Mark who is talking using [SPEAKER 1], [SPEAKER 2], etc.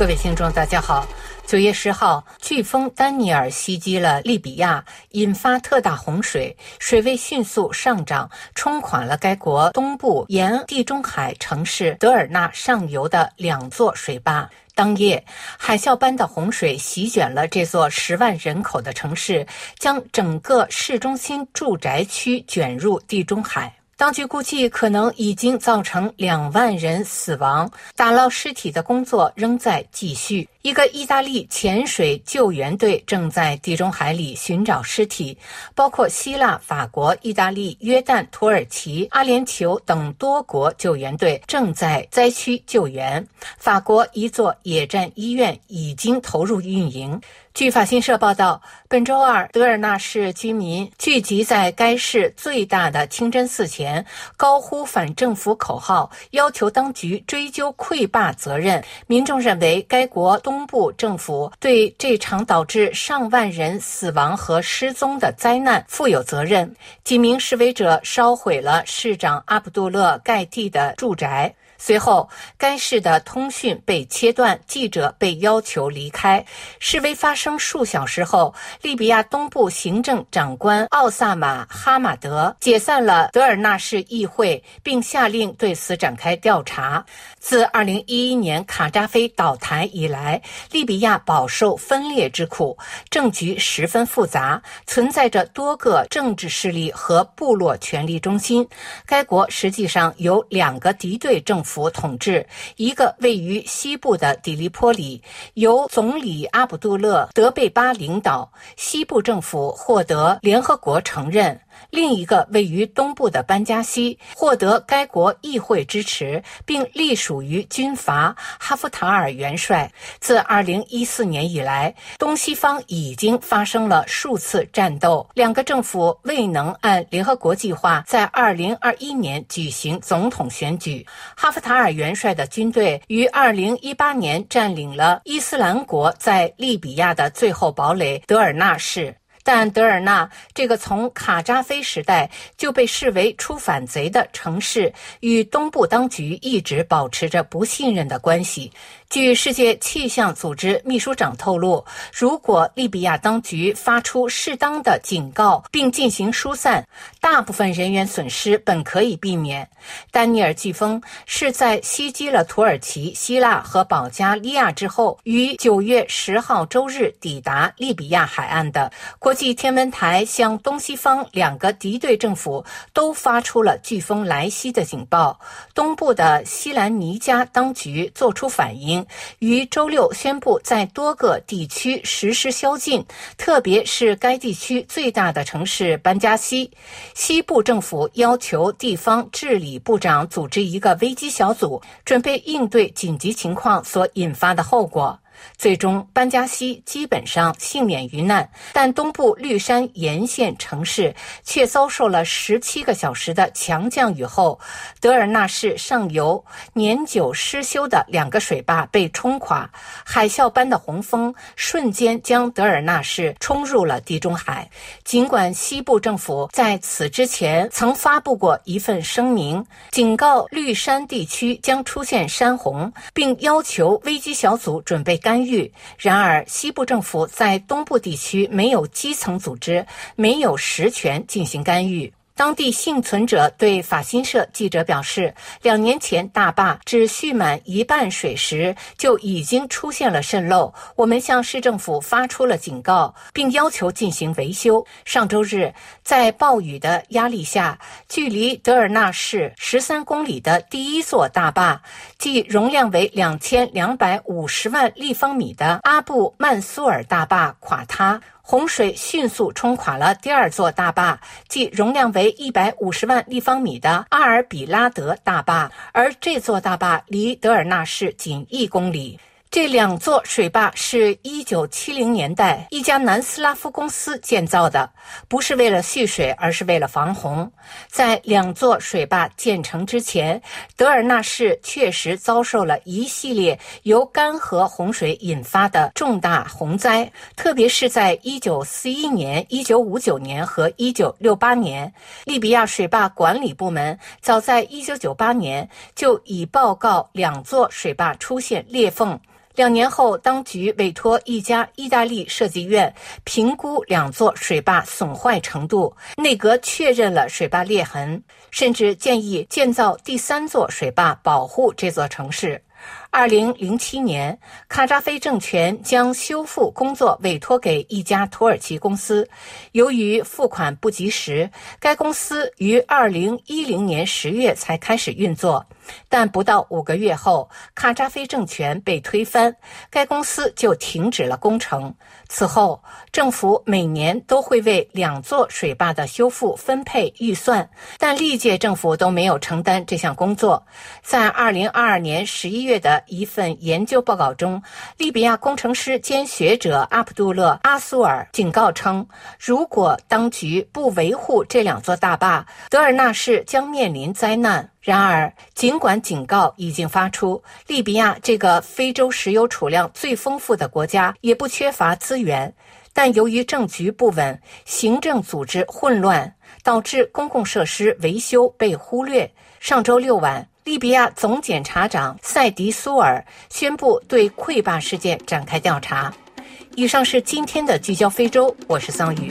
[SPEAKER 1] 各位听众，大家好。九月十号，飓风丹尼尔袭击了利比亚，引发特大洪水，水位迅速上涨，冲垮了该国东部沿地中海城市德尔纳上游的两座水坝。当夜，海啸般的洪水席卷了这座十万人口的城市，将整个市中心住宅区卷入地中海。当局估计，可能已经造成两万人死亡，打捞尸体的工作仍在继续。一个意大利潜水救援队正在地中海里寻找尸体，包括希腊、法国、意大利、约旦、土耳其、阿联酋等多国救援队正在灾区救援。法国一座野战医院已经投入运营。据法新社报道，本周二，德尔纳市居民聚集在该市最大的清真寺前，高呼反政府口号，要求当局追究溃坝责任。民众认为，该国东部政府对这场导致上万人死亡和失踪的灾难负有责任。几名示威者烧毁了市长阿卜杜勒盖蒂的住宅。随后，该市的通讯被切断，记者被要求离开。示威发生数小时后，利比亚东部行政长官奥萨马·哈马德解散了德尔纳市议会，并下令对此展开调查。自2011年卡扎菲倒台以来，利比亚饱受分裂之苦，政局十分复杂，存在着多个政治势力和部落权力中心。该国实际上有两个敌对政府。府统治一个位于西部的底利坡里，由总理阿卜杜勒·德贝巴领导，西部政府获得联合国承认。另一个位于东部的班加西获得该国议会支持，并隶属于军阀哈夫塔尔元帅。自2014年以来，东西方已经发生了数次战斗，两个政府未能按联合国计划在2021年举行总统选举。哈夫塔尔元帅的军队于2018年占领了伊斯兰国在利比亚的最后堡垒德尔纳市。但德尔纳这个从卡扎菲时代就被视为出反贼的城市，与东部当局一直保持着不信任的关系。据世界气象组织秘书长透露，如果利比亚当局发出适当的警告并进行疏散，大部分人员损失本可以避免。丹尼尔飓风是在袭击了土耳其、希腊和保加利亚之后，于九月十号周日抵达利比亚海岸的。国际天文台向东西方两个敌对政府都发出了飓风来袭的警报。东部的西兰尼加当局作出反应。于周六宣布在多个地区实施宵禁，特别是该地区最大的城市班加西。西部政府要求地方治理部长组织一个危机小组，准备应对紧急情况所引发的后果。最终，班加西基本上幸免于难，但东部绿山沿线城市却遭受了十七个小时的强降雨后，德尔纳市上游年久失修的两个水坝被冲垮，海啸般的洪峰瞬间将德尔纳市冲入了地中海。尽管西部政府在此之前曾发布过一份声明，警告绿山地区将出现山洪，并要求危机小组准备干。干预。然而，西部政府在东部地区没有基层组织，没有实权进行干预。当地幸存者对法新社记者表示，两年前大坝只蓄满一半水时就已经出现了渗漏。我们向市政府发出了警告，并要求进行维修。上周日，在暴雨的压力下，距离德尔纳市十三公里的第一座大坝，即容量为两千两百五十万立方米的阿布曼苏尔大坝垮塌。洪水迅速冲垮了第二座大坝，即容量为一百五十万立方米的阿尔比拉德大坝，而这座大坝离德尔纳市仅一公里。这两座水坝是一九七零年代一家南斯拉夫公司建造的，不是为了蓄水，而是为了防洪。在两座水坝建成之前，德尔纳市确实遭受了一系列由干涸洪水引发的重大洪灾，特别是在一九四一年、一九五九年和一九六八年。利比亚水坝管理部门早在一九九八年就已报告两座水坝出现裂缝。两年后，当局委托一家意大利设计院评估两座水坝损坏程度，内阁确认了水坝裂痕，甚至建议建造第三座水坝保护这座城市。二零零七年，卡扎菲政权将修复工作委托给一家土耳其公司。由于付款不及时，该公司于二零一零年十月才开始运作。但不到五个月后，卡扎菲政权被推翻，该公司就停止了工程。此后，政府每年都会为两座水坝的修复分配预算，但历届政府都没有承担这项工作。在二零二二年十一月的一份研究报告中，利比亚工程师兼学者阿卜杜勒·阿苏尔警告称，如果当局不维护这两座大坝，德尔纳市将面临灾难。然而，尽管警告已经发出，利比亚这个非洲石油储量最丰富的国家也不缺乏资源，但由于政局不稳、行政组织混乱，导致公共设施维修被忽略。上周六晚，利比亚总检察长塞迪苏尔宣布对溃坝事件展开调查。以上是今天的聚焦非洲，我是桑宇。